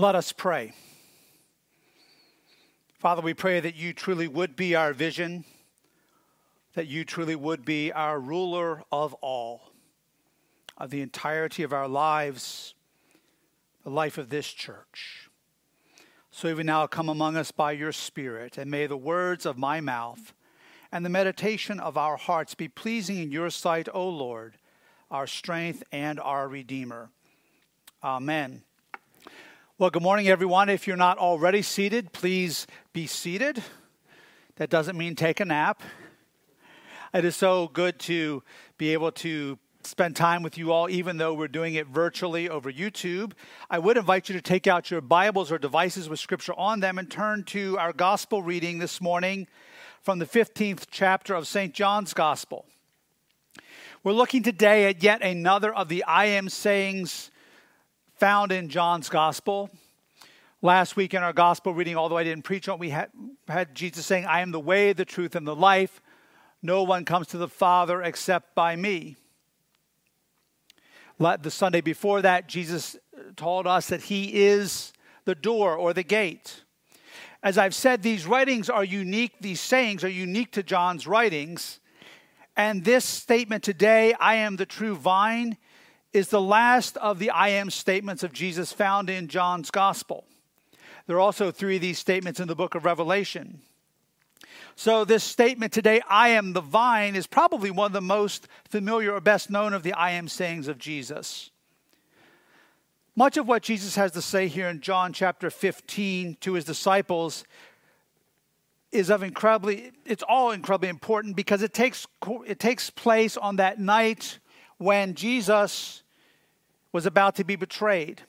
Let us pray. Father, we pray that you truly would be our vision, that you truly would be our ruler of all, of the entirety of our lives, the life of this church. So even now come among us by your Spirit, and may the words of my mouth and the meditation of our hearts be pleasing in your sight, O Lord, our strength and our Redeemer. Amen. Well, good morning, everyone. If you're not already seated, please be seated. That doesn't mean take a nap. It is so good to be able to spend time with you all, even though we're doing it virtually over YouTube. I would invite you to take out your Bibles or devices with scripture on them and turn to our gospel reading this morning from the 15th chapter of St. John's Gospel. We're looking today at yet another of the I am sayings found in John's gospel. Last week in our gospel reading, although I didn't preach on it, we had, had Jesus saying, I am the way, the truth, and the life. No one comes to the Father except by me. The Sunday before that, Jesus told us that He is the door or the gate. As I've said, these writings are unique, these sayings are unique to John's writings. And this statement today, I am the true vine, is the last of the I am statements of Jesus found in John's gospel. There are also three of these statements in the book of Revelation. So, this statement today, I am the vine, is probably one of the most familiar or best known of the I am sayings of Jesus. Much of what Jesus has to say here in John chapter 15 to his disciples is of incredibly, it's all incredibly important because it takes, it takes place on that night when Jesus was about to be betrayed.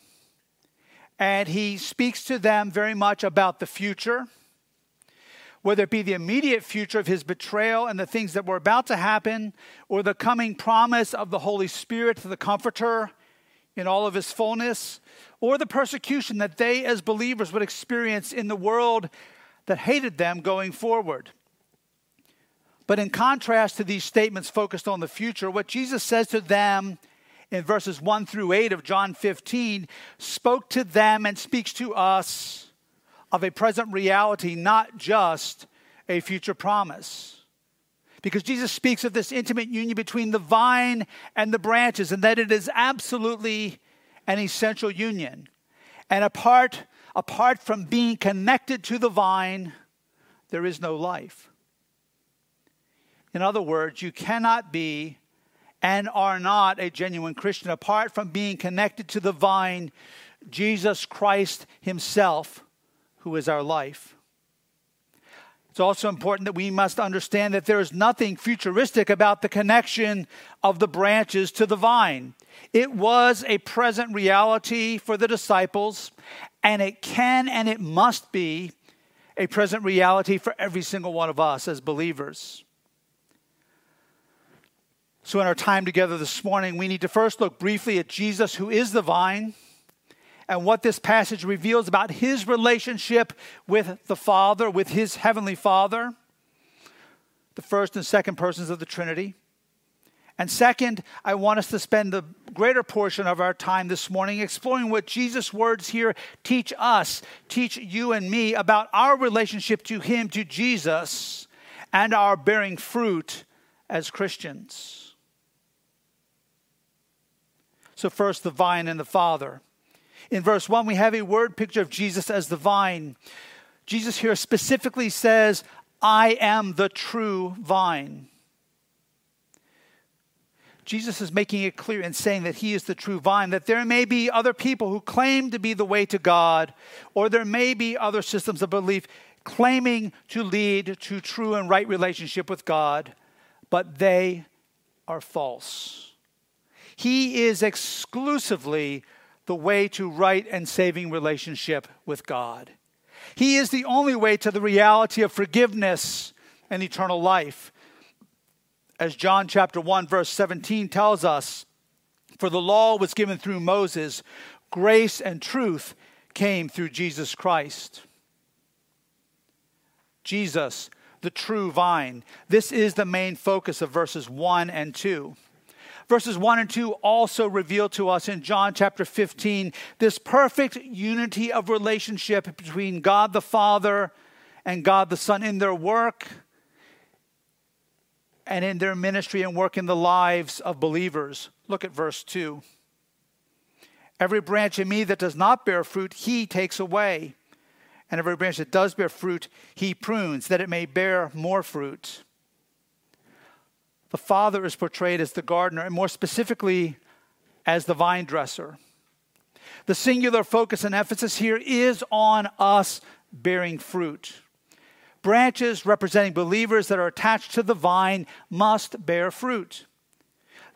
And he speaks to them very much about the future, whether it be the immediate future of his betrayal and the things that were about to happen, or the coming promise of the Holy Spirit, the Comforter, in all of his fullness, or the persecution that they as believers would experience in the world that hated them going forward. But in contrast to these statements focused on the future, what Jesus says to them in verses 1 through 8 of John 15 spoke to them and speaks to us of a present reality, not just a future promise. Because Jesus speaks of this intimate union between the vine and the branches, and that it is absolutely an essential union. And apart, apart from being connected to the vine, there is no life. In other words, you cannot be and are not a genuine Christian apart from being connected to the vine, Jesus Christ Himself, who is our life. It's also important that we must understand that there is nothing futuristic about the connection of the branches to the vine. It was a present reality for the disciples, and it can and it must be a present reality for every single one of us as believers. So, in our time together this morning, we need to first look briefly at Jesus, who is the vine, and what this passage reveals about his relationship with the Father, with his heavenly Father, the first and second persons of the Trinity. And second, I want us to spend the greater portion of our time this morning exploring what Jesus' words here teach us, teach you and me about our relationship to Him, to Jesus, and our bearing fruit as Christians. So, first, the vine and the Father. In verse 1, we have a word picture of Jesus as the vine. Jesus here specifically says, I am the true vine. Jesus is making it clear and saying that he is the true vine, that there may be other people who claim to be the way to God, or there may be other systems of belief claiming to lead to true and right relationship with God, but they are false. He is exclusively the way to right and saving relationship with God. He is the only way to the reality of forgiveness and eternal life. As John chapter 1 verse 17 tells us, for the law was given through Moses, grace and truth came through Jesus Christ. Jesus, the true vine. This is the main focus of verses 1 and 2. Verses 1 and 2 also reveal to us in John chapter 15 this perfect unity of relationship between God the Father and God the Son in their work and in their ministry and work in the lives of believers. Look at verse 2. Every branch in me that does not bear fruit, he takes away. And every branch that does bear fruit, he prunes, that it may bear more fruit. The Father is portrayed as the gardener, and more specifically, as the vine dresser. The singular focus and emphasis here is on us bearing fruit. Branches representing believers that are attached to the vine must bear fruit.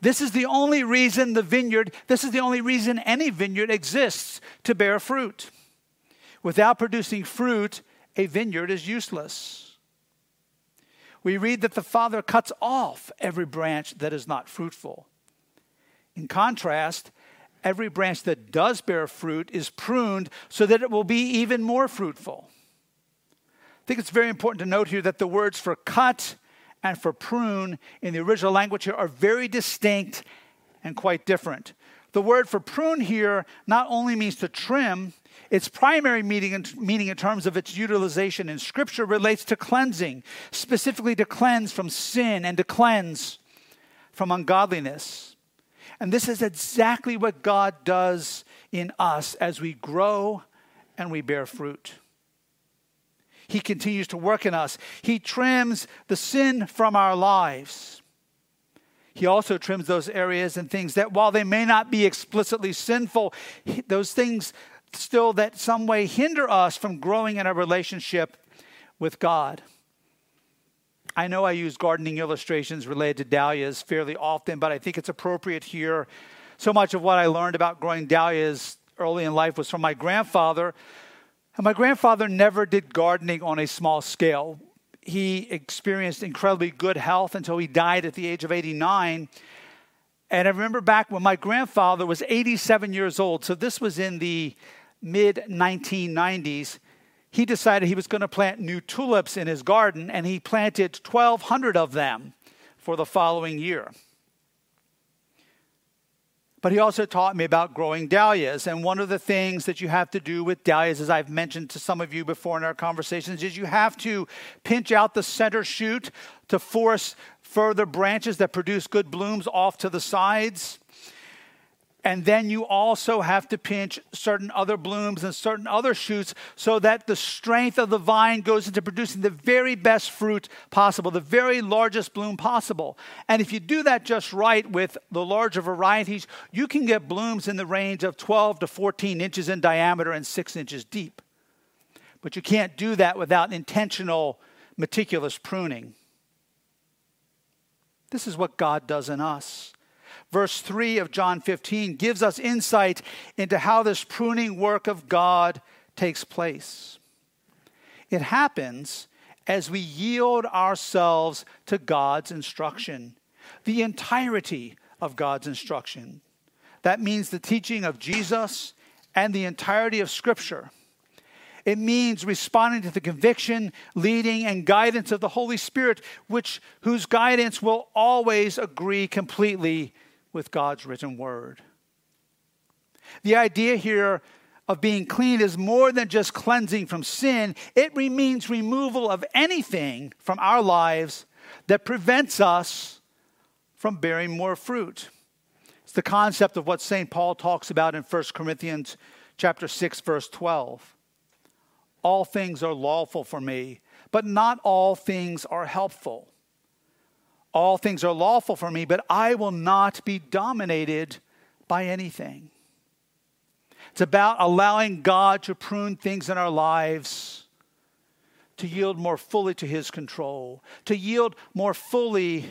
This is the only reason the vineyard, this is the only reason any vineyard exists to bear fruit. Without producing fruit, a vineyard is useless. We read that the Father cuts off every branch that is not fruitful. In contrast, every branch that does bear fruit is pruned so that it will be even more fruitful. I think it's very important to note here that the words for cut and for prune in the original language here are very distinct and quite different. The word for prune here not only means to trim, its primary meaning, meaning in terms of its utilization in Scripture relates to cleansing, specifically to cleanse from sin and to cleanse from ungodliness. And this is exactly what God does in us as we grow and we bear fruit. He continues to work in us. He trims the sin from our lives. He also trims those areas and things that, while they may not be explicitly sinful, those things still that some way hinder us from growing in our relationship with God. I know I use gardening illustrations related to dahlias fairly often, but I think it's appropriate here. So much of what I learned about growing dahlias early in life was from my grandfather, and my grandfather never did gardening on a small scale. He experienced incredibly good health until he died at the age of 89. And I remember back when my grandfather was 87 years old, so this was in the mid 1990s, he decided he was going to plant new tulips in his garden, and he planted 1,200 of them for the following year. But he also taught me about growing dahlias. And one of the things that you have to do with dahlias, as I've mentioned to some of you before in our conversations, is you have to pinch out the center shoot to force further branches that produce good blooms off to the sides. And then you also have to pinch certain other blooms and certain other shoots so that the strength of the vine goes into producing the very best fruit possible, the very largest bloom possible. And if you do that just right with the larger varieties, you can get blooms in the range of 12 to 14 inches in diameter and 6 inches deep. But you can't do that without intentional, meticulous pruning. This is what God does in us verse 3 of John 15 gives us insight into how this pruning work of God takes place. It happens as we yield ourselves to God's instruction, the entirety of God's instruction. That means the teaching of Jesus and the entirety of Scripture. It means responding to the conviction, leading, and guidance of the Holy Spirit, which, whose guidance will always agree completely with God's written word. The idea here of being clean is more than just cleansing from sin, it means removal of anything from our lives that prevents us from bearing more fruit. It's the concept of what St. Paul talks about in 1 Corinthians chapter 6 verse 12. All things are lawful for me, but not all things are helpful. All things are lawful for me, but I will not be dominated by anything. It's about allowing God to prune things in our lives, to yield more fully to His control, to yield more fully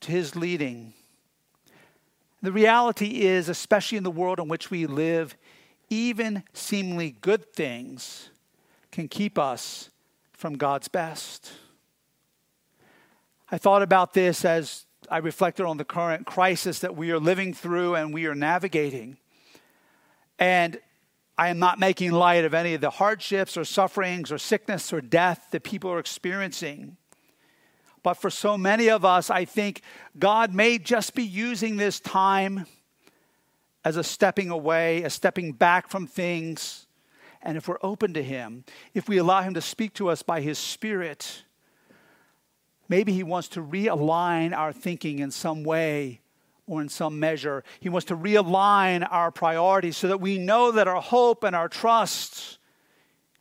to His leading. The reality is, especially in the world in which we live, even seemingly good things can keep us from God's best. I thought about this as I reflected on the current crisis that we are living through and we are navigating. And I am not making light of any of the hardships or sufferings or sickness or death that people are experiencing. But for so many of us, I think God may just be using this time as a stepping away, a stepping back from things. And if we're open to Him, if we allow Him to speak to us by His Spirit, maybe He wants to realign our thinking in some way or in some measure. He wants to realign our priorities so that we know that our hope and our trust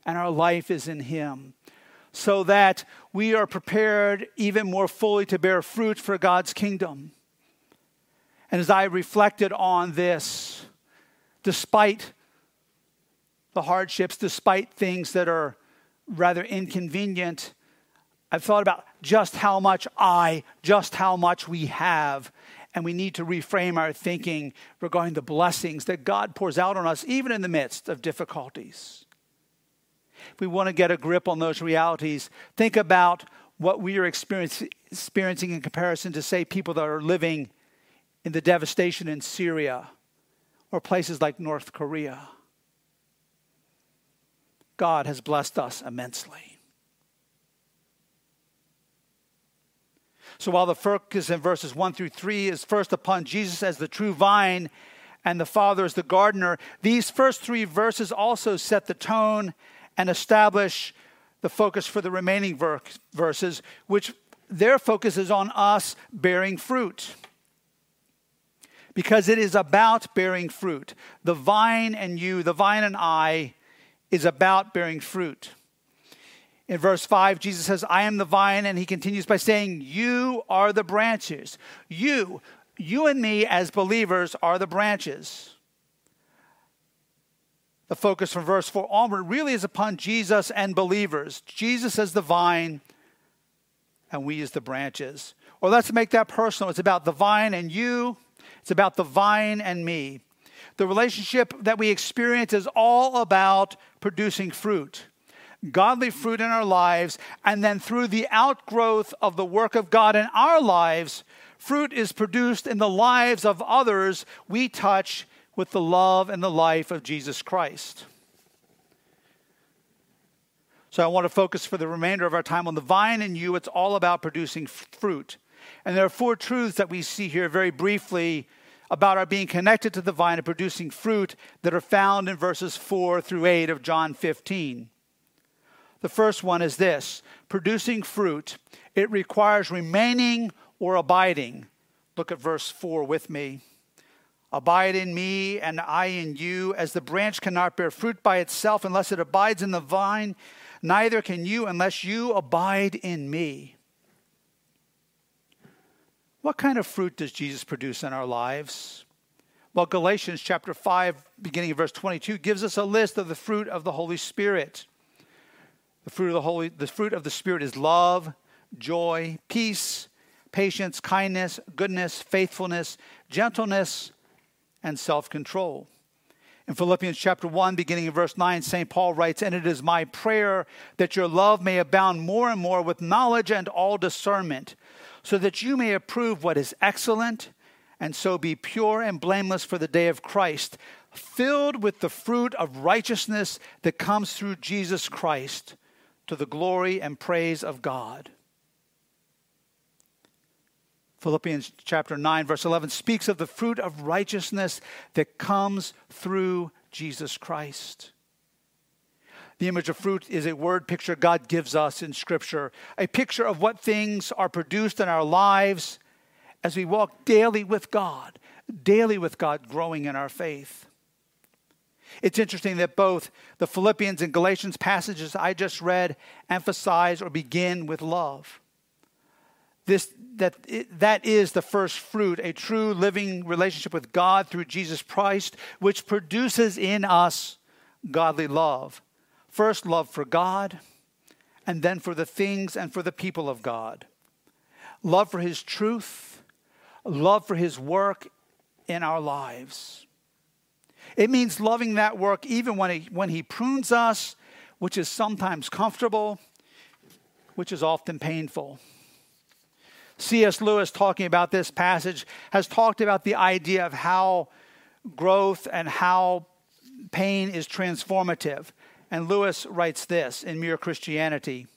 and our life is in Him, so that we are prepared even more fully to bear fruit for God's kingdom. And as I reflected on this, despite the hardships, despite things that are rather inconvenient, I've thought about just how much I, just how much we have, and we need to reframe our thinking regarding the blessings that God pours out on us, even in the midst of difficulties. If we want to get a grip on those realities, think about what we are experiencing in comparison to, say, people that are living in the devastation in Syria or places like North Korea. God has blessed us immensely. So while the focus in verses 1 through 3 is first upon Jesus as the true vine and the Father as the gardener, these first three verses also set the tone and establish the focus for the remaining ver- verses, which their focus is on us bearing fruit. Because it is about bearing fruit. The vine and you, the vine and I, is about bearing fruit. In verse 5, Jesus says, I am the vine, and he continues by saying, You are the branches. You, you and me as believers are the branches. The focus from verse 4 onward really is upon Jesus and believers. Jesus as the vine, and we as the branches. Or let's make that personal. It's about the vine and you, it's about the vine and me. The relationship that we experience is all about producing fruit godly fruit in our lives, and then through the outgrowth of the work of God in our lives, fruit is produced in the lives of others we touch with the love and the life of Jesus Christ. So I want to focus for the remainder of our time on the vine and you. It's all about producing fruit. And there are four truths that we see here very briefly about our being connected to the vine and producing fruit that are found in verses 4 through 8 of John 15. The first one is this producing fruit, it requires remaining or abiding. Look at verse 4 with me. Abide in me, and I in you, as the branch cannot bear fruit by itself unless it abides in the vine, neither can you unless you abide in me. What kind of fruit does Jesus produce in our lives? Well, Galatians chapter 5, beginning of verse 22, gives us a list of the fruit of the Holy Spirit. The fruit of the Holy, the fruit of the Spirit is love, joy, peace, patience, kindness, goodness, faithfulness, gentleness, and self-control. In Philippians chapter 1, beginning in verse 9, St. Paul writes, And it is my prayer that your love may abound more and more with knowledge and all discernment, so that you may approve what is excellent, and so be pure and blameless for the day of Christ, filled with the fruit of righteousness that comes through Jesus Christ to the glory and praise of God. Philippians chapter 9, verse 11 speaks of the fruit of righteousness that comes through Jesus Christ. The image of fruit is a word picture God gives us in Scripture, a picture of what things are produced in our lives as we walk daily with God, daily with God, growing in our faith. It's interesting that both the Philippians and Galatians passages I just read emphasize or begin with love. This, that, that is the first fruit, a true living relationship with God through Jesus Christ, which produces in us godly love. First, love for God, and then for the things and for the people of God. Love for His truth, love for His work in our lives. It means loving that work even when he, when he prunes us, which is sometimes comfortable, which is often painful. C.S. Lewis, talking about this passage, has talked about the idea of how growth and how pain is transformative. And Lewis writes this in Mere Christianity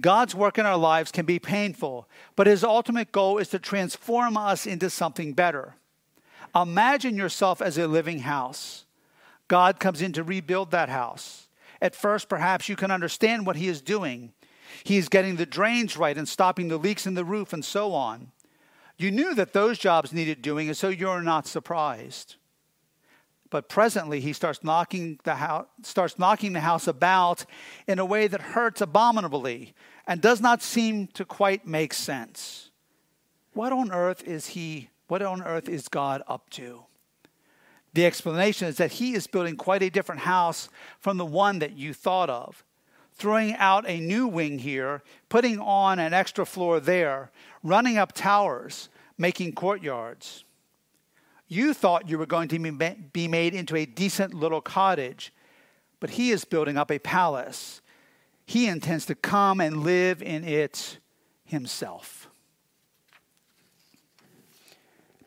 God's work in our lives can be painful, but his ultimate goal is to transform us into something better. Imagine yourself as a living house. God comes in to rebuild that house. At first, perhaps you can understand what he is doing. He is getting the drains right and stopping the leaks in the roof and so on. You knew that those jobs needed doing, and so you're not surprised. But presently, he starts knocking the house, starts knocking the house about in a way that hurts abominably and does not seem to quite make sense. What on earth is he? What on earth is God up to? The explanation is that he is building quite a different house from the one that you thought of. Throwing out a new wing here, putting on an extra floor there, running up towers, making courtyards. You thought you were going to be made into a decent little cottage, but he is building up a palace. He intends to come and live in it himself.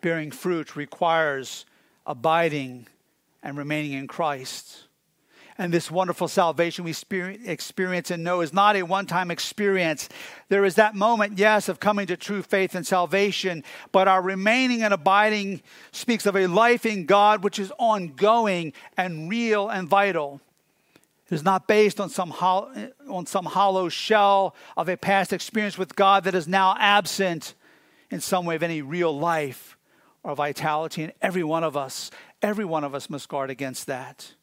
Bearing fruit requires abiding and remaining in Christ. And this wonderful salvation we experience and know is not a one time experience. There is that moment, yes, of coming to true faith and salvation, but our remaining and abiding speaks of a life in God which is ongoing and real and vital. It is not based on some, on some hollow shell of a past experience with God that is now absent in some way of any real life or vitality. And every one of us, every one of us must guard against that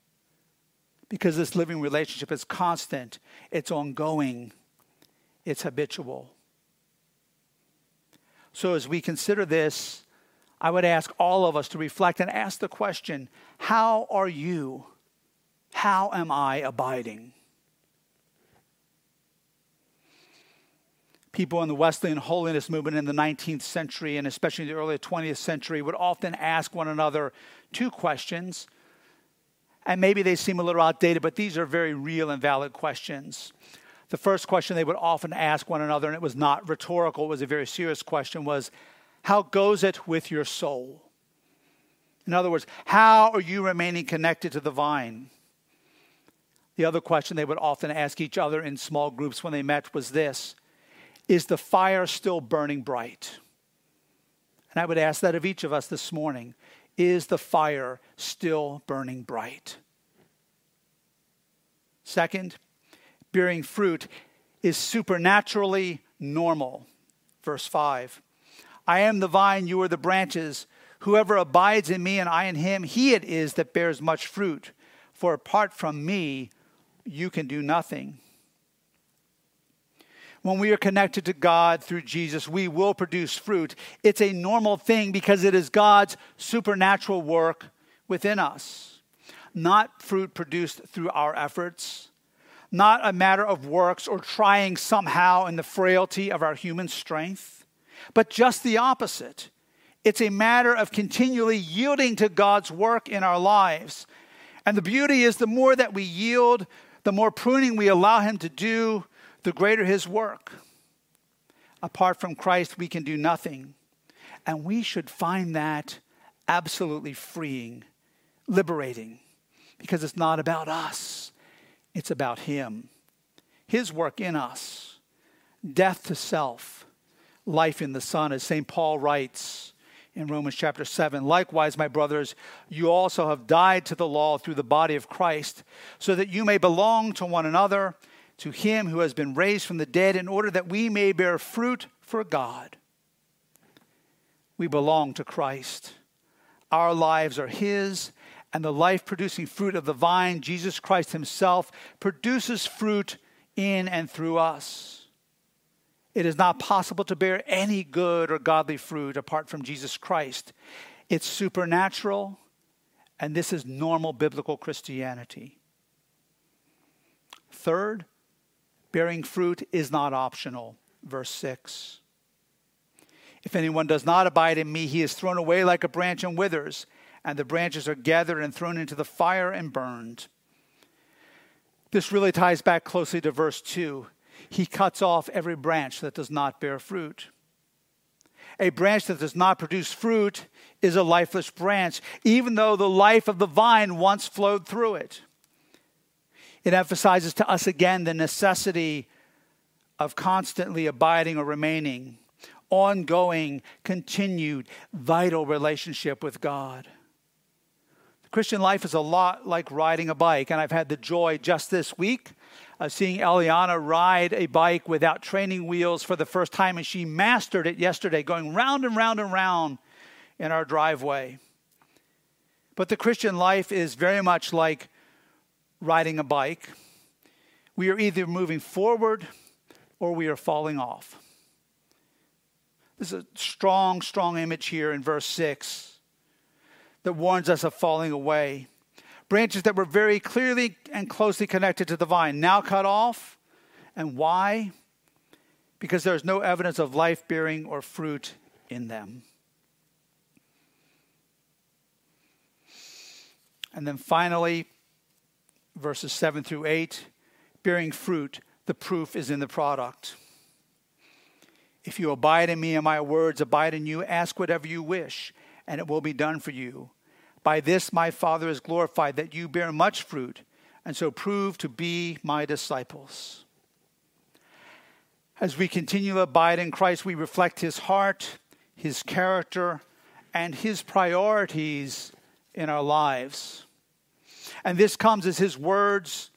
because this living relationship is constant, it's ongoing, it's habitual. So, as we consider this, I would ask all of us to reflect and ask the question How are you? How am I abiding? People in the Wesleyan holiness movement in the 19th century and especially the early 20th century would often ask one another two questions and maybe they seem a little outdated, but these are very real and valid questions. The first question they would often ask one another, and it was not rhetorical, it was a very serious question, was How goes it with your soul? In other words, how are you remaining connected to the vine? The other question they would often ask each other in small groups when they met was this Is the fire still burning bright? And I would ask that of each of us this morning. Is the fire still burning bright? Second, bearing fruit is supernaturally normal. Verse 5 I am the vine, you are the branches. Whoever abides in me and I in him, he it is that bears much fruit. For apart from me, you can do nothing. When we are connected to God through Jesus, we will produce fruit. It's a normal thing because it is God's supernatural work within us, not fruit produced through our efforts, not a matter of works or trying somehow in the frailty of our human strength, but just the opposite. It's a matter of continually yielding to God's work in our lives. And the beauty is the more that we yield, the more pruning we allow Him to do, the greater his work. Apart from Christ, we can do nothing. And we should find that absolutely freeing, liberating, because it's not about us, it's about him. His work in us, death to self, life in the Son, as St. Paul writes in Romans chapter 7. Likewise, my brothers, you also have died to the law through the body of Christ, so that you may belong to one another to him who has been raised from the dead in order that we may bear fruit for God. We belong to Christ. Our lives are his, and the life producing fruit of the vine, Jesus Christ himself, produces fruit in and through us. It is not possible to bear any good or godly fruit apart from Jesus Christ. It's supernatural, and this is normal biblical Christianity. Third, Bearing fruit is not optional. Verse 6. If anyone does not abide in me, he is thrown away like a branch and withers, and the branches are gathered and thrown into the fire and burned. This really ties back closely to verse 2. He cuts off every branch that does not bear fruit. A branch that does not produce fruit is a lifeless branch, even though the life of the vine once flowed through it. It emphasizes to us again the necessity of constantly abiding or remaining, ongoing, continued, vital relationship with God. The Christian life is a lot like riding a bike, and I've had the joy just this week of seeing Eliana ride a bike without training wheels for the first time, and she mastered it yesterday, going round and round and round in our driveway. But the Christian life is very much like riding a bike. We are either moving forward or we are falling off. There's a strong, strong image here in verse 6 that warns us of falling away. Branches that were very clearly and closely connected to the vine, now cut off. And why? Because there's no evidence of life bearing or fruit in them. And then finally, verses 7 through 8 bearing fruit, the proof is in the product. If you abide in me and my words abide in you, ask whatever you wish, and it will be done for you. By this my Father is glorified, that you bear much fruit, and so prove to be my disciples. As we continue to abide in Christ, we reflect his heart, his character, and his priorities in our lives. And this comes as his words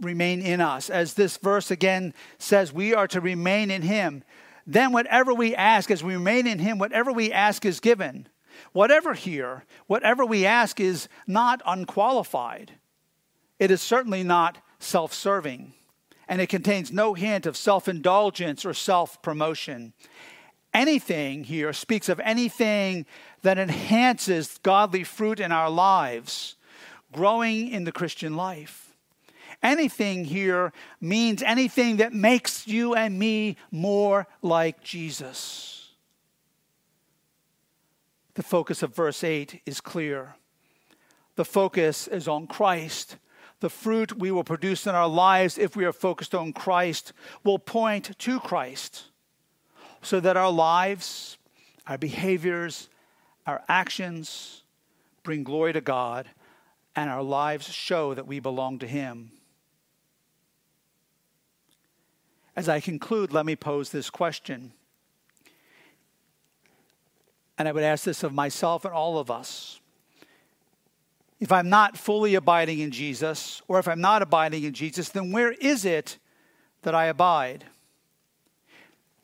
remain in us. As this verse again says, we are to remain in him. Then, whatever we ask, as we remain in him, whatever we ask is given. Whatever here, whatever we ask is not unqualified. It is certainly not self serving, and it contains no hint of self indulgence or self promotion. Anything here speaks of anything that enhances godly fruit in our lives, growing in the Christian life. Anything here means anything that makes you and me more like Jesus. The focus of verse 8 is clear. The focus is on Christ. The fruit we will produce in our lives, if we are focused on Christ, will point to Christ so that our lives, our behaviors, our actions bring glory to God and our lives show that we belong to Him. As I conclude, let me pose this question. And I would ask this of myself and all of us. If I'm not fully abiding in Jesus, or if I'm not abiding in Jesus, then where is it that I abide?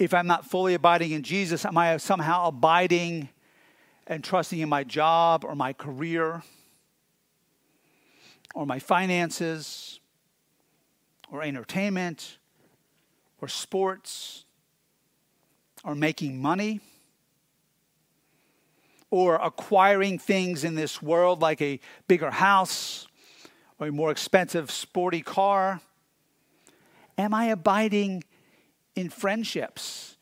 If I'm not fully abiding in Jesus, am I somehow abiding and trusting in my job or my career or my finances or entertainment or sports or making money or acquiring things in this world like a bigger house or a more expensive sporty car? Am I abiding in friendships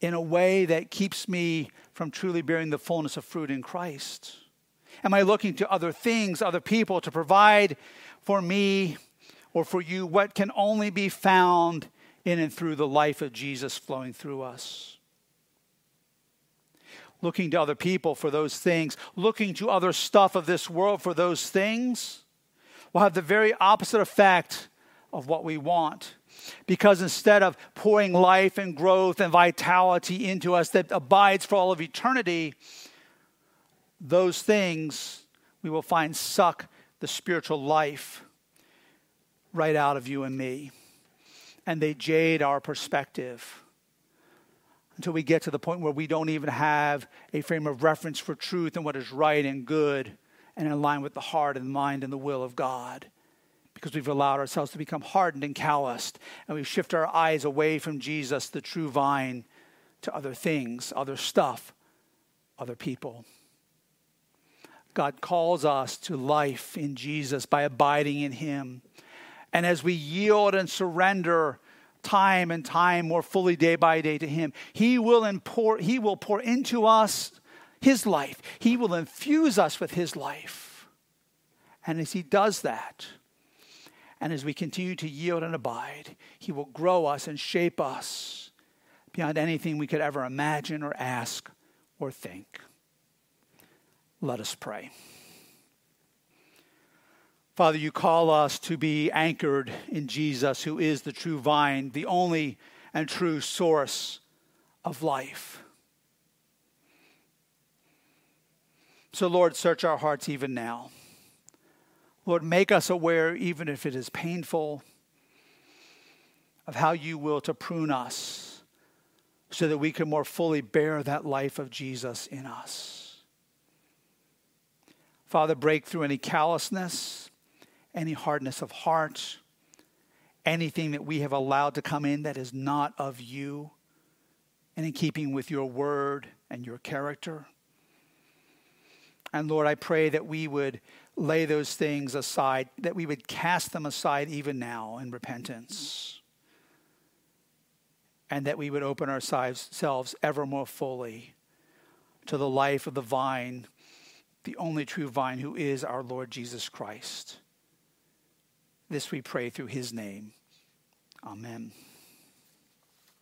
in a way that keeps me from truly bearing the fullness of fruit in Christ? Am I looking to other things, other people to provide for me or for you what can only be found in and through the life of Jesus flowing through us. Looking to other people for those things, looking to other stuff of this world for those things, will have the very opposite effect of what we want. Because instead of pouring life and growth and vitality into us that abides for all of eternity, those things we will find suck the spiritual life right out of you and me and they jade our perspective until we get to the point where we don't even have a frame of reference for truth and what is right and good and in line with the heart and mind and the will of God. Because we've allowed ourselves to become hardened and calloused, and we shift our eyes away from Jesus, the true vine, to other things, other stuff, other people. God calls us to life in Jesus by abiding in Him. And as we yield and surrender time and time more fully day by day to him, he will pour, he will pour into us his life. He will infuse us with his life. And as he does that, and as we continue to yield and abide, he will grow us and shape us beyond anything we could ever imagine or ask or think. Let us pray. Father, you call us to be anchored in Jesus, who is the true vine, the only and true source of life. So, Lord, search our hearts even now. Lord, make us aware, even if it is painful, of how you will to prune us so that we can more fully bear that life of Jesus in us. Father, break through any callousness, any hardness of heart, anything that we have allowed to come in that is not of you and in keeping with your word and your character. And Lord, I pray that we would lay those things aside, that we would cast them aside even now in repentance, and that we would open ourselves ever more fully to the life of the vine, the only true vine who is our Lord Jesus Christ. This we pray through his name. Amen.